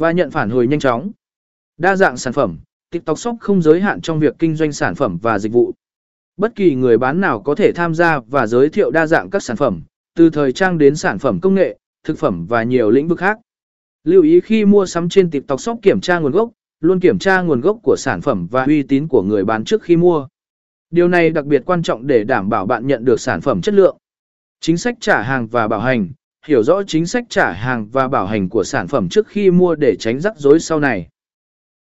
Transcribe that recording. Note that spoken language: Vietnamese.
và nhận phản hồi nhanh chóng. Đa dạng sản phẩm, TikTok Shop không giới hạn trong việc kinh doanh sản phẩm và dịch vụ. Bất kỳ người bán nào có thể tham gia và giới thiệu đa dạng các sản phẩm, từ thời trang đến sản phẩm công nghệ, thực phẩm và nhiều lĩnh vực khác. Lưu ý khi mua sắm trên TikTok Shop kiểm tra nguồn gốc, luôn kiểm tra nguồn gốc của sản phẩm và uy tín của người bán trước khi mua. Điều này đặc biệt quan trọng để đảm bảo bạn nhận được sản phẩm chất lượng. Chính sách trả hàng và bảo hành, hiểu rõ chính sách trả hàng và bảo hành của sản phẩm trước khi mua để tránh rắc rối sau này.